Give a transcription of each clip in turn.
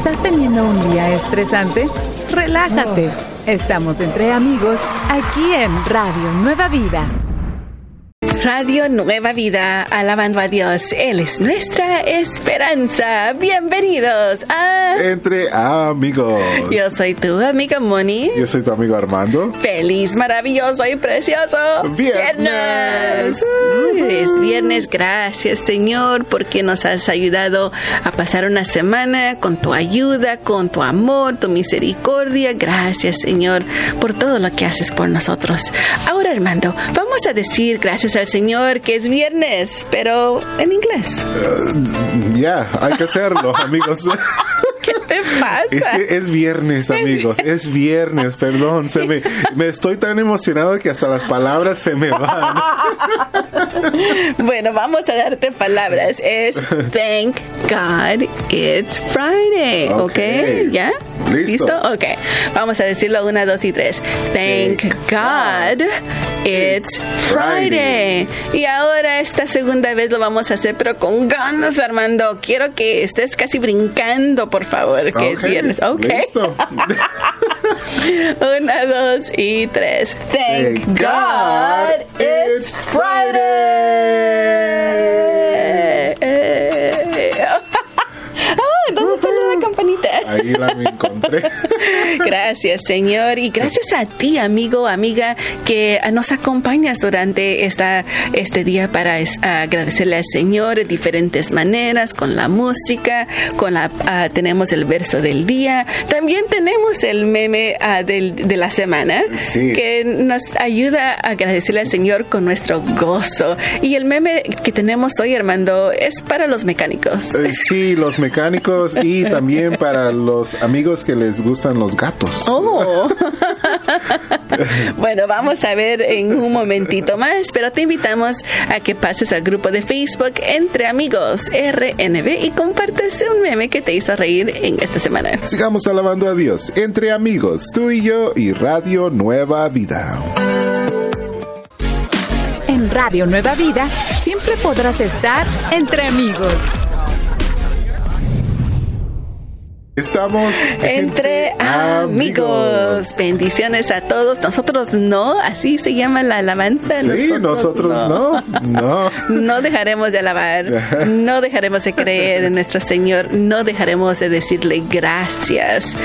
¿Estás teniendo un día estresante? Relájate. Estamos entre amigos aquí en Radio Nueva Vida. Radio Nueva Vida, alabando a Dios. Él es nuestra esperanza. Bienvenidos a Entre Amigos. Yo soy tu amiga Moni. Yo soy tu amigo Armando. Feliz, maravilloso y precioso Viernes. Es viernes, gracias Señor, porque nos has ayudado a pasar una semana con tu ayuda, con tu amor, tu misericordia. Gracias Señor por todo lo que haces por nosotros. Ahora Armando, vamos a decir gracias al Señor que es viernes, pero en inglés. Uh, ya, hay que hacerlo, amigos. ¿Qué te pasa? Es que es viernes, amigos. Es viernes, perdón. Se me, me estoy tan emocionado que hasta las palabras se me van. bueno, vamos a darte palabras. Es Thank God It's Friday. ¿Ok? ¿Ya? Listo. Ok. Vamos a decirlo una, dos y tres. Thank God It's Friday. Y ahora esta segunda vez lo vamos a hacer, pero con ganas, Armando. Quiero que estés casi brincando, por favor, que es Ok, viernes. Ok. Listo. Una, dos y tres. Thank, Thank God, God it's it's Friday. Ahí la me encontré. Gracias, Señor, y gracias a ti, amigo, amiga, que nos acompañas durante esta, este día para agradecerle al Señor de diferentes maneras, con la música, con la ah, tenemos el verso del día, también tenemos el meme ah, del- de la semana Sí. que nos ayuda a agradecerle al Señor con nuestro gozo. Y el meme que tenemos hoy, Armando, es para los mecánicos. Eh, Sí, los mecánicos y también para los amigos que les gustan los gatos. Oh. bueno, vamos a ver en un momentito más, pero te invitamos a que pases al grupo de Facebook Entre Amigos RNB y compartas un meme que te hizo reír en esta semana. Sigamos alabando a Dios entre amigos, tú y yo y Radio Nueva Vida. En Radio Nueva Vida siempre podrás estar entre amigos. Estamos Entre amigos. Bendiciones a todos. Nosotros no, así se llama la alabanza. Sí, nosotros no. No. No dejaremos de alabar, no dejaremos de creer en nuestro Señor, no dejaremos de decirle gracias,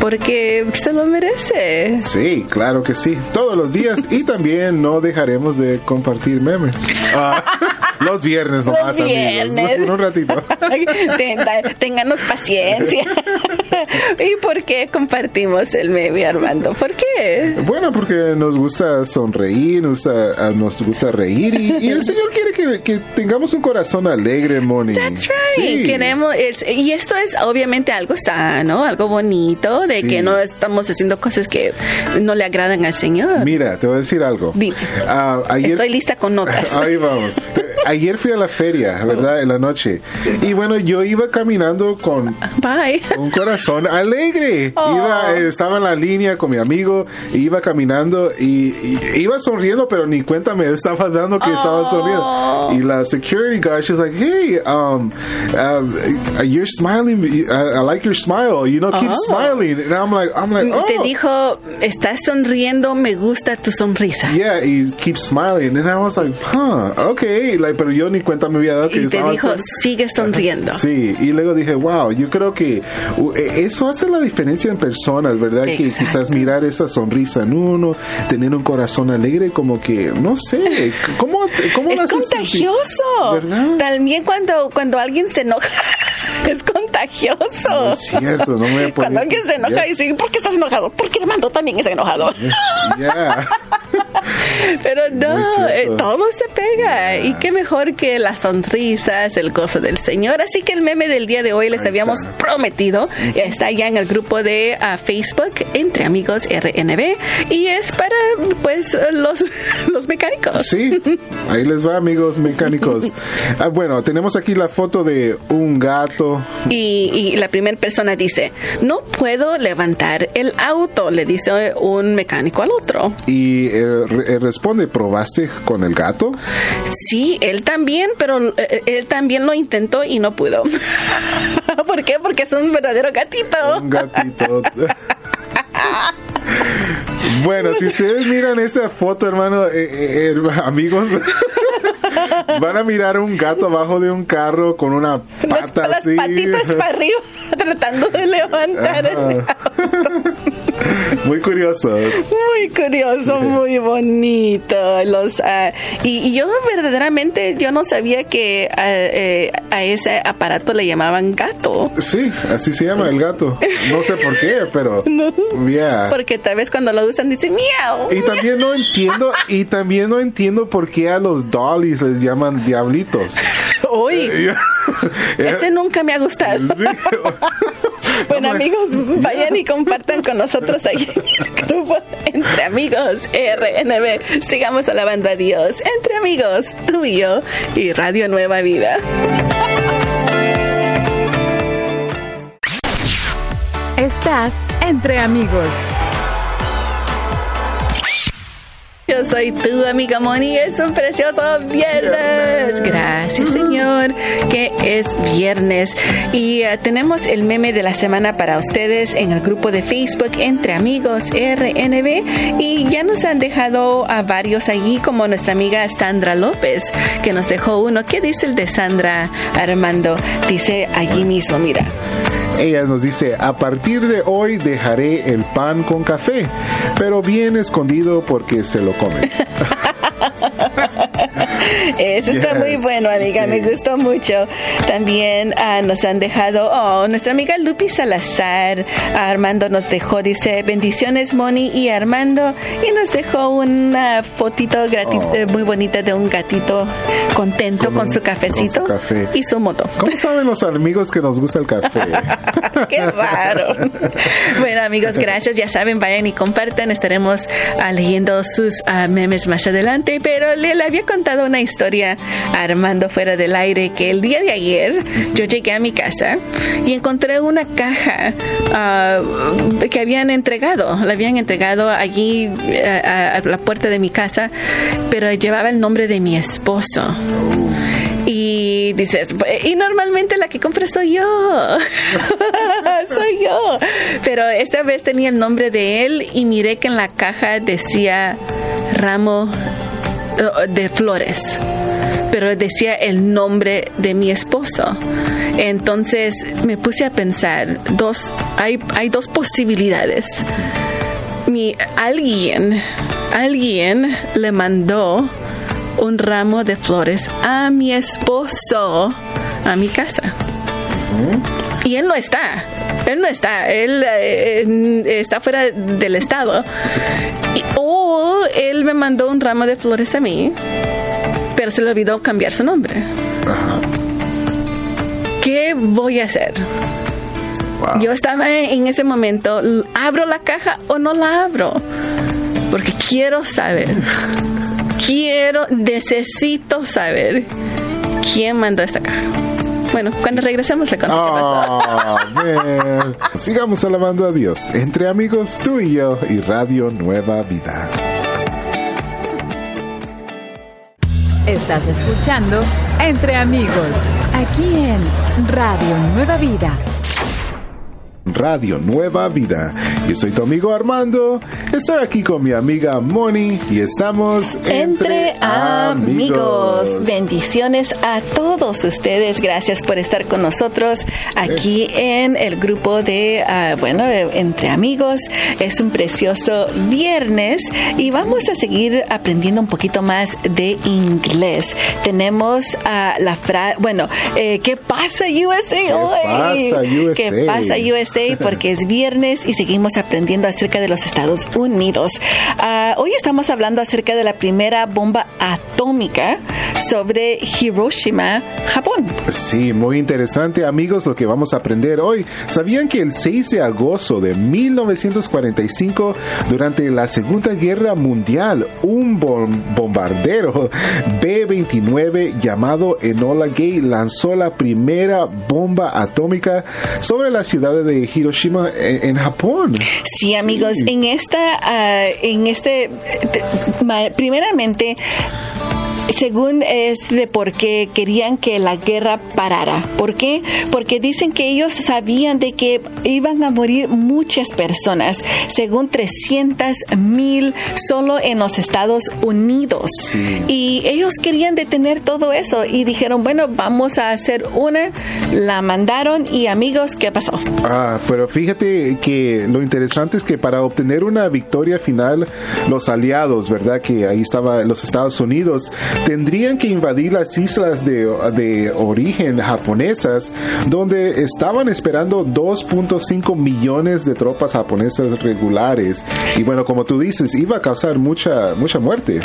porque se lo merece. Sí, claro que sí. Todos los días y también no dejaremos de compartir memes. Ah, los viernes nomás, Los viernes. amigos. Un ratito. Ténganos paciencia. ¿Y por qué compartimos el meme, Armando? ¿Por qué? Bueno, porque nos gusta sonreír, nos gusta, nos gusta reír y, y el Señor quiere que, que tengamos un corazón alegre, Moni. That's right. Sí. Queremos, y esto es obviamente algo sano, algo bonito, de Sí. que no estamos haciendo cosas que no le agradan al Señor. Mira, te voy a decir algo. Dime. Ah, ayer, Estoy lista con notas. Ahí vamos. Ayer fui a la feria, ¿verdad? En la noche. Y bueno, yo iba caminando con Bye. un corazón alegre. Oh. Iba, eh, estaba en la línea con mi amigo, iba caminando y, y iba sonriendo, pero ni cuenta me estaba dando que estaba sonriendo. Y la security guard, she's like, hey, um, uh, you're smiling. I, I like your smile. You know, keep Oh. smiling. And I'm like, I'm like, oh. Te dijo, estás sonriendo, me gusta tu sonrisa. Yeah, he keeps smiling. And I was like, huh, okay. Like, pero yo ni cuenta me había dado que Y te estaba dijo, son- sigue sonriendo. Sí, y luego dije, wow, yo creo que eh, eso hace la diferencia en personas, ¿verdad? Que quizás mirar esa sonrisa en uno, tener un corazón alegre, como que, no sé, ¿cómo, cómo Es contagioso. ¿Verdad? También cuando, cuando alguien se enoja, es contagioso. No es cierto, no me Cuando alguien se enoja Ya. y dice, ¿por qué estás enojado? Porque Armando también está enojado. Yeah. Pero no, eh, todo se pega. Y qué mejor que las sonrisas, el gozo del Señor. Así que el meme del día de hoy les habíamos prometido. Está ya en el grupo de ah, Facebook Entre Amigos RNB. Y es para, pues, los, los mecánicos. Sí, ahí les va, amigos mecánicos. Ah, bueno, tenemos aquí la foto de un gato. Y, y la primera persona dice, no puedo levantar el auto, le dice un mecánico al otro. Y eh, responde, ¿probaste con el gato? Sí, él también, pero eh, él también lo intentó y no pudo. ¿Por qué? Porque eras un verdadero gatito. Un gatito. Bueno, si ustedes miran esta foto, hermano, eh, eh, amigos, van a mirar un gato abajo de un carro con una pata las, así. Las patitas para arriba, tratando de levantar el Muy curioso. Muy curioso, muy bonito. Los uh, y, y, yo verdaderamente yo no sabía que a, eh, a, ese aparato le llamaban gato. Sí, así se llama el gato. No sé por qué, pero no. yeah. Porque tal vez cuando lo usan dicen miau. Y también no entiendo y también no entiendo por qué a los dollies les llaman diablitos. Uy. Ese nunca me ha gustado. Sí. bueno, amigos, vayan y compartan con nosotros ahí en el grupo Entre Amigos RNB. Sigamos alabando a Dios. Entre Amigos, tú y yo y Radio Nueva Vida. Estás entre amigos. Yo soy tu amiga Moni. Es un precioso viernes. Gracias, Señor, que es viernes. Y uh, tenemos el meme de la semana para ustedes en el grupo de Facebook Entre Amigos RNB. Y ya nos han dejado a varios allí, como nuestra amiga Sandra López, que nos dejó uno. ¿Qué dice el de Sandra Armando? Dice allí mismo, mira. Ella nos dice, a partir de hoy dejaré el pan con café, pero bien escondido porque se lo comen. Eso está yes, muy bueno, amiga. Sí. Me gustó mucho. También uh, nos han dejado, oh, nuestra amiga Lupi Salazar, Armando nos dejó, dice, bendiciones, Moni y Armando. Y nos dejó una fotito gratis, oh. muy bonita de un gatito contento con, con un, su cafecito con su café. y su moto. ¿Cómo saben los amigos que nos gusta el café? Qué raro. bueno, amigos, gracias. Ya saben, vayan y compartan. Estaremos uh, leyendo sus uh, memes más adelante. Pero le, le había contado una historia Armando fuera del aire que el día de ayer yo llegué a mi casa y encontré una caja uh, que habían entregado, la habían entregado allí a, a, la puerta de mi casa, pero llevaba el nombre de mi esposo. Y dices, y normalmente la que compra soy yo. soy yo. Pero esta vez tenía el nombre de él y miré que en la caja decía ramo de flores, pero decía el nombre de mi esposo. Entonces me puse a pensar, dos, hay, hay dos posibilidades. Mi, alguien, alguien le mandó un ramo de flores a mi esposo a mi casa. Y él no está. Él no está. Él eh, está fuera del estado. O él me mandó un ramo de flores a mí, pero se le olvidó cambiar su nombre. Ajá. ¿Qué voy a hacer? Wow. Yo estaba en ese momento, ¿abro la caja o no la abro? Porque quiero saber. quiero, necesito saber quién mandó esta caja. Bueno, cuando regresemos le oh, qué pasó. man. Sigamos alabando a Dios entre amigos, tú y yo y Radio Nueva Vida. Estás escuchando Entre Amigos, aquí en Radio Nueva Vida. Radio Nueva Vida. Yo soy tu amigo Armando, estoy aquí con mi amiga Moni y estamos entre, entre amigos. amigos. Bendiciones a todos ustedes, gracias por estar con nosotros aquí sí. en el grupo de, uh, bueno, Entre Amigos. Es un precioso viernes y vamos a seguir aprendiendo un poquito más de inglés. Tenemos uh, la frase, bueno, eh, ¿qué pasa USA ¿Qué hoy? Pasa, USA? ¿Qué pasa Porque es viernes y seguimos aprendiendo acerca de los Estados Unidos. Uh, hoy estamos hablando acerca de la primera bomba atómica sobre Hiroshima, Japón. Sí, muy interesante amigos lo que vamos a aprender hoy. ¿Sabían que el 6 de agosto de 1945, durante la Segunda Guerra Mundial, un bom bombardero B-29 llamado Enola Gay lanzó la primera bomba atómica sobre la ciudad de Hiroshima en, en Japón. Sí, amigos, sí. en esta, uh, en este, primeramente, según es de por qué querían que la guerra parara. ¿Por qué? Porque dicen que ellos sabían de que iban a morir muchas personas, según 300 mil solo en los Estados Unidos. Y ellos querían detener todo eso y dijeron, bueno, vamos a hacer una, la mandaron y amigos, ¿qué pasó? Ah, pero fíjate que lo interesante es que para obtener una victoria final, los aliados, ¿verdad? Que ahí estaba los Estados Unidos, tendrían que invadir las islas de, de origen japonesas, donde estaban esperando 2.5 millones de tropas japonesas regulares. Y bueno, como tú dices, iba a causar mucha, mucha muerte.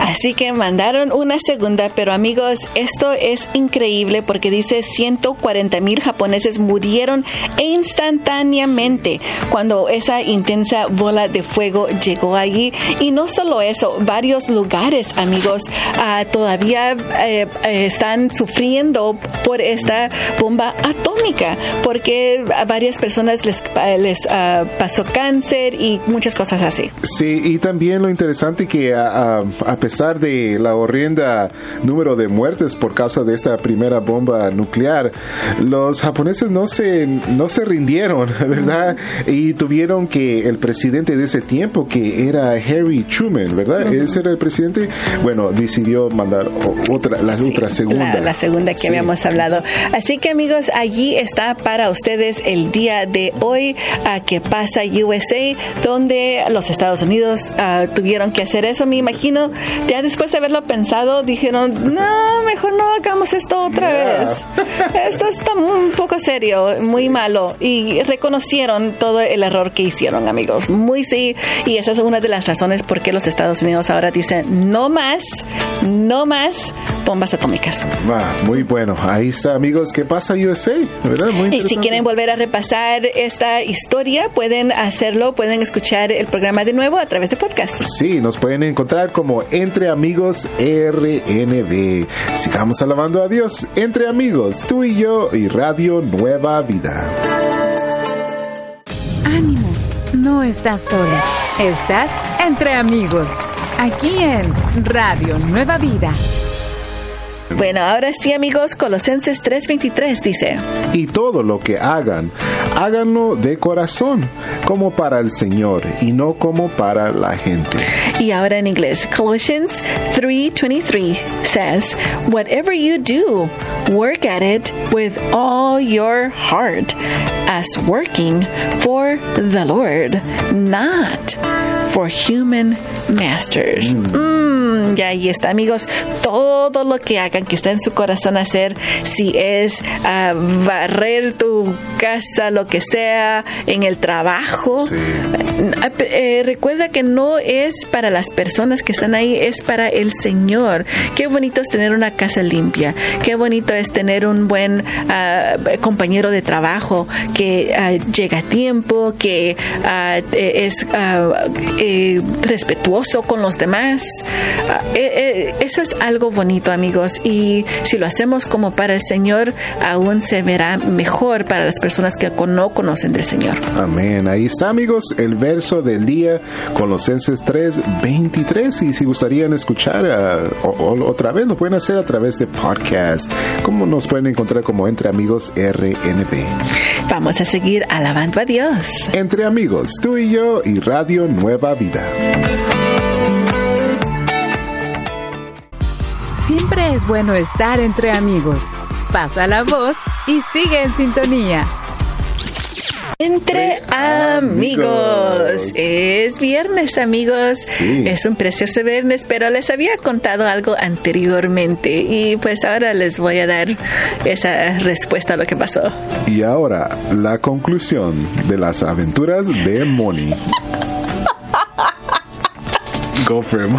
Así que mandaron una segunda, pero amigos, esto es increíble porque dice 140 mil japoneses murieron instantáneamente cuando esa intensa bola de fuego llegó allí. Y no solo eso, varios lugares, amigos, uh, todavía eh, eh, están sufriendo por esta bomba atómica, porque a varias personas les, les uh, pasó cáncer y muchas cosas así. Sí, y también lo interesante que a, a, pesar de la horrenda número de muertes por causa de esta primera bomba nuclear, los japoneses no se, no se rindieron, ¿verdad? Y tuvieron que el presidente de ese tiempo, que era Harry Truman, ¿verdad? Ese era el presidente, bueno, decidió mandar otra, la otra segunda. La, segunda que habíamos hablado. Así que amigos, allí está para ustedes el día de hoy a que pasa USA, donde los Estados Unidos uh, tuvieron que hacer eso. Me imagino, ya después de haberlo pensado, dijeron, no, mejor no hagamos esto otra vez. Esto está un poco serio, muy malo. Y reconocieron todo el error que hicieron, amigos. Muy sí. Y esa es una de las razones por qué los Estados Unidos ahora dicen, no más, no más bombas atómicas. muy bueno. Ahí está, amigos. ¿Qué pasa USA? ¿Verdad? Muy y si quieren volver a repasar esta historia, pueden hacerlo, pueden escuchar el programa de nuevo a través de podcast. Sí, nos pueden encontrar como Entre Amigos RNB. Sigamos alabando a Dios entre amigos, tú y yo y Radio Nueva Vida. Ánimo, no estás sola, estás entre amigos, aquí en Radio Nueva Vida. Bueno, ahora sí amigos, Colosenses 3:23 dice, Y todo lo que hagan, háganlo de corazón, como para el Señor y no como para la gente. Y ahora en inglés, Colossians 3:23 says, Whatever you do, work at it with all your heart, as working for the Lord, not for human masters. Mm. Mm, ya ahí está, amigos. Todo lo que hagan que está en su corazón hacer, si es uh, barrer tu casa, lo que sea, en el trabajo, sí. eh, eh, recuerda que no es para las personas que están ahí, es para el Señor. Qué bonito es tener una casa limpia, qué bonito es tener un buen uh, compañero de trabajo que uh, llega a tiempo, que es eh, respetuoso con los demás. Eh, eso es algo bonito, amigos. Y si lo hacemos como para el Señor, aún se verá mejor para las personas que no conocen del Señor. Amén. Ahí está, amigos, el verso del día, Colosenses 3, 23. Y si gustarían escuchar uh, o, o, otra vez, lo pueden hacer a través de podcast. ¿Cómo nos pueden encontrar como Entre Amigos RNB? Vamos a seguir alabando a Dios. Entre amigos, tú y yo y Radio Nueva Vida. Siempre es bueno estar entre amigos. Pasa la voz y sigue en sintonía. Entre amigos. Es viernes, amigos. Sí. Es un precioso viernes, pero les había contado algo anteriormente y pues ahora les voy a dar esa respuesta a lo que pasó. Y ahora, la conclusión de las aventuras de Moni. Go for him.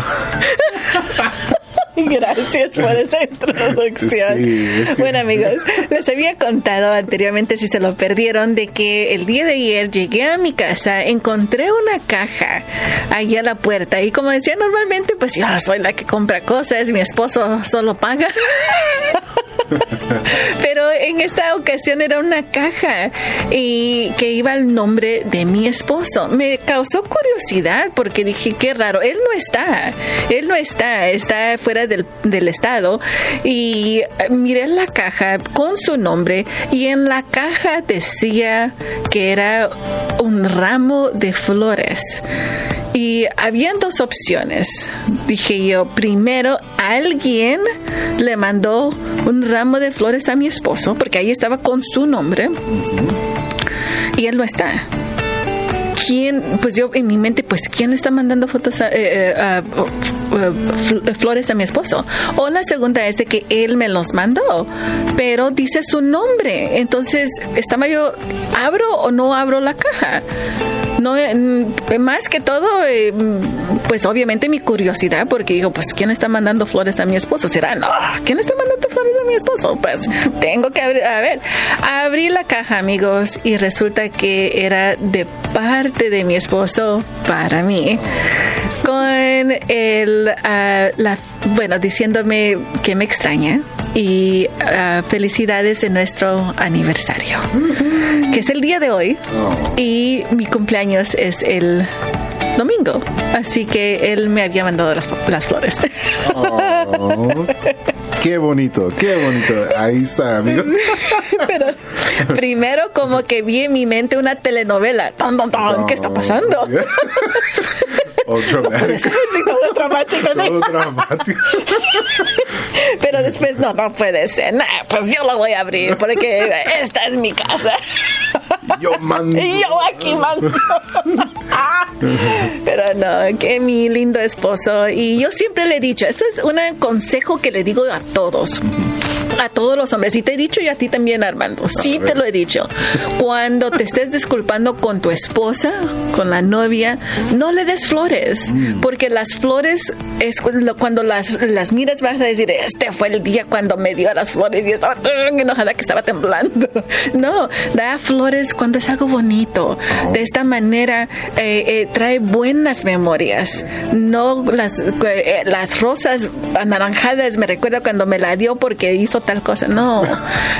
Gracias por esa introducción. Sí, es que... Bueno, amigos, les había contado anteriormente, si se lo perdieron, de que el día de ayer llegué a mi casa, encontré una caja allí a la puerta y como decía normalmente, pues yo soy la que compra cosas, mi esposo solo paga. Pero en esta ocasión era una caja y que iba el nombre de mi esposo. Me causó curiosidad porque dije, qué raro, él no está, él no está, está fuera del, del estado. Y miré la caja con su nombre y en la caja decía que era un ramo de flores. Y habían dos opciones. Dije yo, primero, alguien le mandó un ramo de flores a mi esposo, porque ahí estaba con su nombre, y él no está. ¿Quién? Pues yo en mi mente, pues ¿quién le está mandando fotos a, eh, eh, flores a mi esposo? O la segunda es de que él me los mandó, pero dice su nombre. Entonces, estaba yo, ¿abro o no abro la caja? No eh, más que todo eh, pues obviamente mi curiosidad porque digo pues quién está mandando flores a mi esposo será no quién está mandando flores mi esposo pues tengo que abrir a ver abrí la caja amigos y resulta que era de parte de mi esposo para mí con el uh, la bueno diciéndome que me extraña y uh, felicidades en nuestro aniversario, que es el día de hoy. Y mi cumpleaños es el domingo. Así que él me había mandado las, las flores. Oh, qué bonito, qué bonito. Ahí está, amigo. Pero primero como que vi en mi mente una telenovela. ¿Qué está pasando? O dramático. todo dramático. Todo dramático. Pero después, no, no puede ser. pues yo lo voy a abrir porque esta es mi casa. Yo mando. Yo aquí mando. Pero no, que mi lindo esposo. Y yo siempre le he dicho, esto es un consejo que le digo a todos a todos los hombres. Y te he dicho y a ti también, Armando. Sí, te lo he dicho. Cuando te estés disculpando con tu esposa, con la novia, no le des flores. Mm. Porque las flores es cuando las, las miras vas a decir, este fue el día cuando me dio las flores y estaba tan enojada que estaba temblando. No, da flores cuando es algo bonito. De esta manera eh, eh, trae buenas memorias. No las, eh, las rosas anaranjadas, me recuerdo cuando me la dio porque hizo tal cosa. No,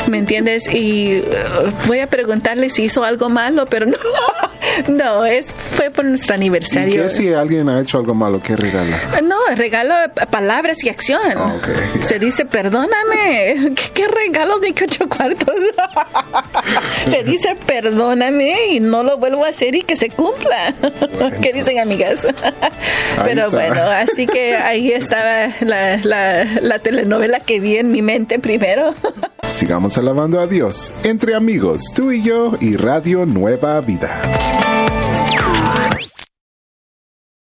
¿me entiendes? Y uh, voy a preguntarle si hizo algo malo, pero no. No, es, fue por nuestro aniversario. ¿Y qué si alguien ha hecho algo malo? ¿Qué regala? No, regalo palabras y acción. Ah, Se dice, perdóname. ¿Qué, regalos ni qué ocho cuartos? se dice, perdóname y no lo vuelvo a hacer y que se cumpla. ¿Qué dicen, amigas? Pero bueno, así que ahí estaba la, la, la telenovela que vi en mi mente primero. Sigamos alabando a Dios entre amigos, tú y yo y Radio Nueva Vida.